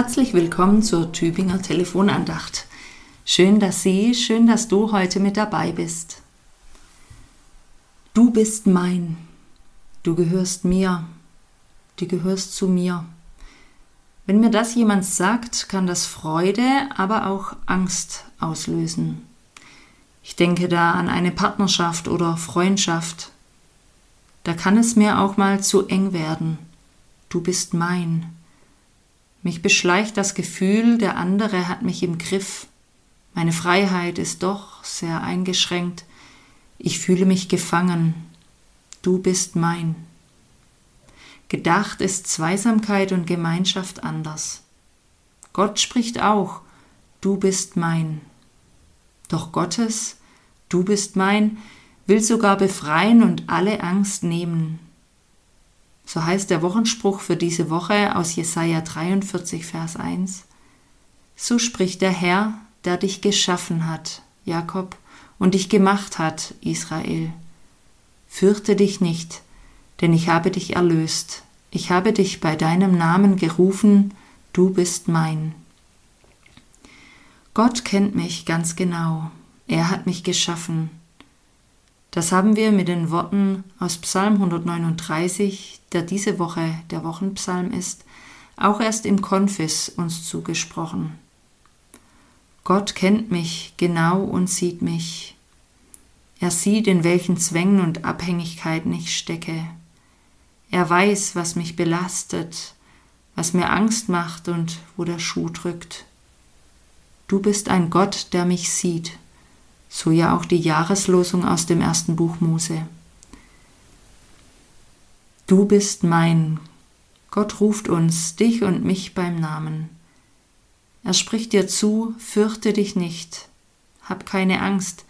Herzlich willkommen zur Tübinger Telefonandacht. Schön, dass Sie, schön, dass du heute mit dabei bist. Du bist mein, du gehörst mir, du gehörst zu mir. Wenn mir das jemand sagt, kann das Freude, aber auch Angst auslösen. Ich denke da an eine Partnerschaft oder Freundschaft. Da kann es mir auch mal zu eng werden. Du bist mein. Mich beschleicht das Gefühl, der andere hat mich im Griff. Meine Freiheit ist doch sehr eingeschränkt. Ich fühle mich gefangen. Du bist mein. Gedacht ist Zweisamkeit und Gemeinschaft anders. Gott spricht auch, du bist mein. Doch Gottes, du bist mein, will sogar befreien und alle Angst nehmen. So heißt der Wochenspruch für diese Woche aus Jesaja 43, Vers 1. So spricht der Herr, der dich geschaffen hat, Jakob, und dich gemacht hat, Israel. Fürchte dich nicht, denn ich habe dich erlöst. Ich habe dich bei deinem Namen gerufen, du bist mein. Gott kennt mich ganz genau. Er hat mich geschaffen. Das haben wir mit den Worten aus Psalm 139, der diese Woche der Wochenpsalm ist, auch erst im Konfis uns zugesprochen. Gott kennt mich genau und sieht mich. Er sieht, in welchen Zwängen und Abhängigkeiten ich stecke. Er weiß, was mich belastet, was mir Angst macht und wo der Schuh drückt. Du bist ein Gott, der mich sieht so ja auch die Jahreslosung aus dem ersten Buch Mose. Du bist mein. Gott ruft uns, dich und mich beim Namen. Er spricht dir zu, fürchte dich nicht, hab keine Angst,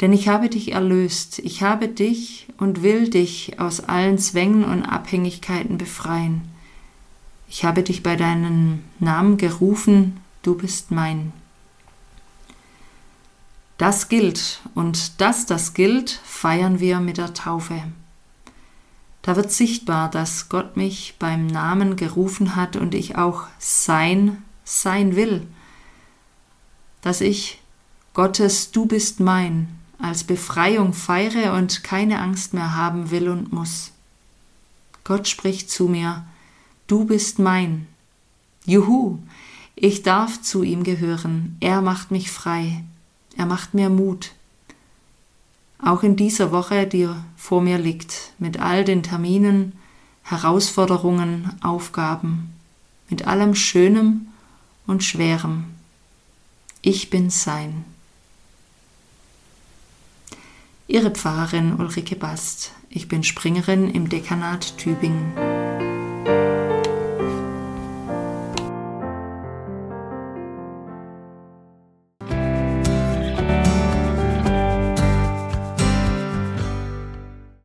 denn ich habe dich erlöst, ich habe dich und will dich aus allen Zwängen und Abhängigkeiten befreien. Ich habe dich bei deinem Namen gerufen, du bist mein. Das gilt und dass das gilt, feiern wir mit der Taufe. Da wird sichtbar, dass Gott mich beim Namen gerufen hat und ich auch sein, sein will. Dass ich Gottes Du bist mein als Befreiung feiere und keine Angst mehr haben will und muss. Gott spricht zu mir, Du bist mein. Juhu, ich darf zu ihm gehören, er macht mich frei. Er macht mir Mut. Auch in dieser Woche, die vor mir liegt, mit all den Terminen, Herausforderungen, Aufgaben, mit allem Schönem und Schwerem. Ich bin sein. Ihre Pfarrerin Ulrike Bast. Ich bin Springerin im Dekanat Tübingen.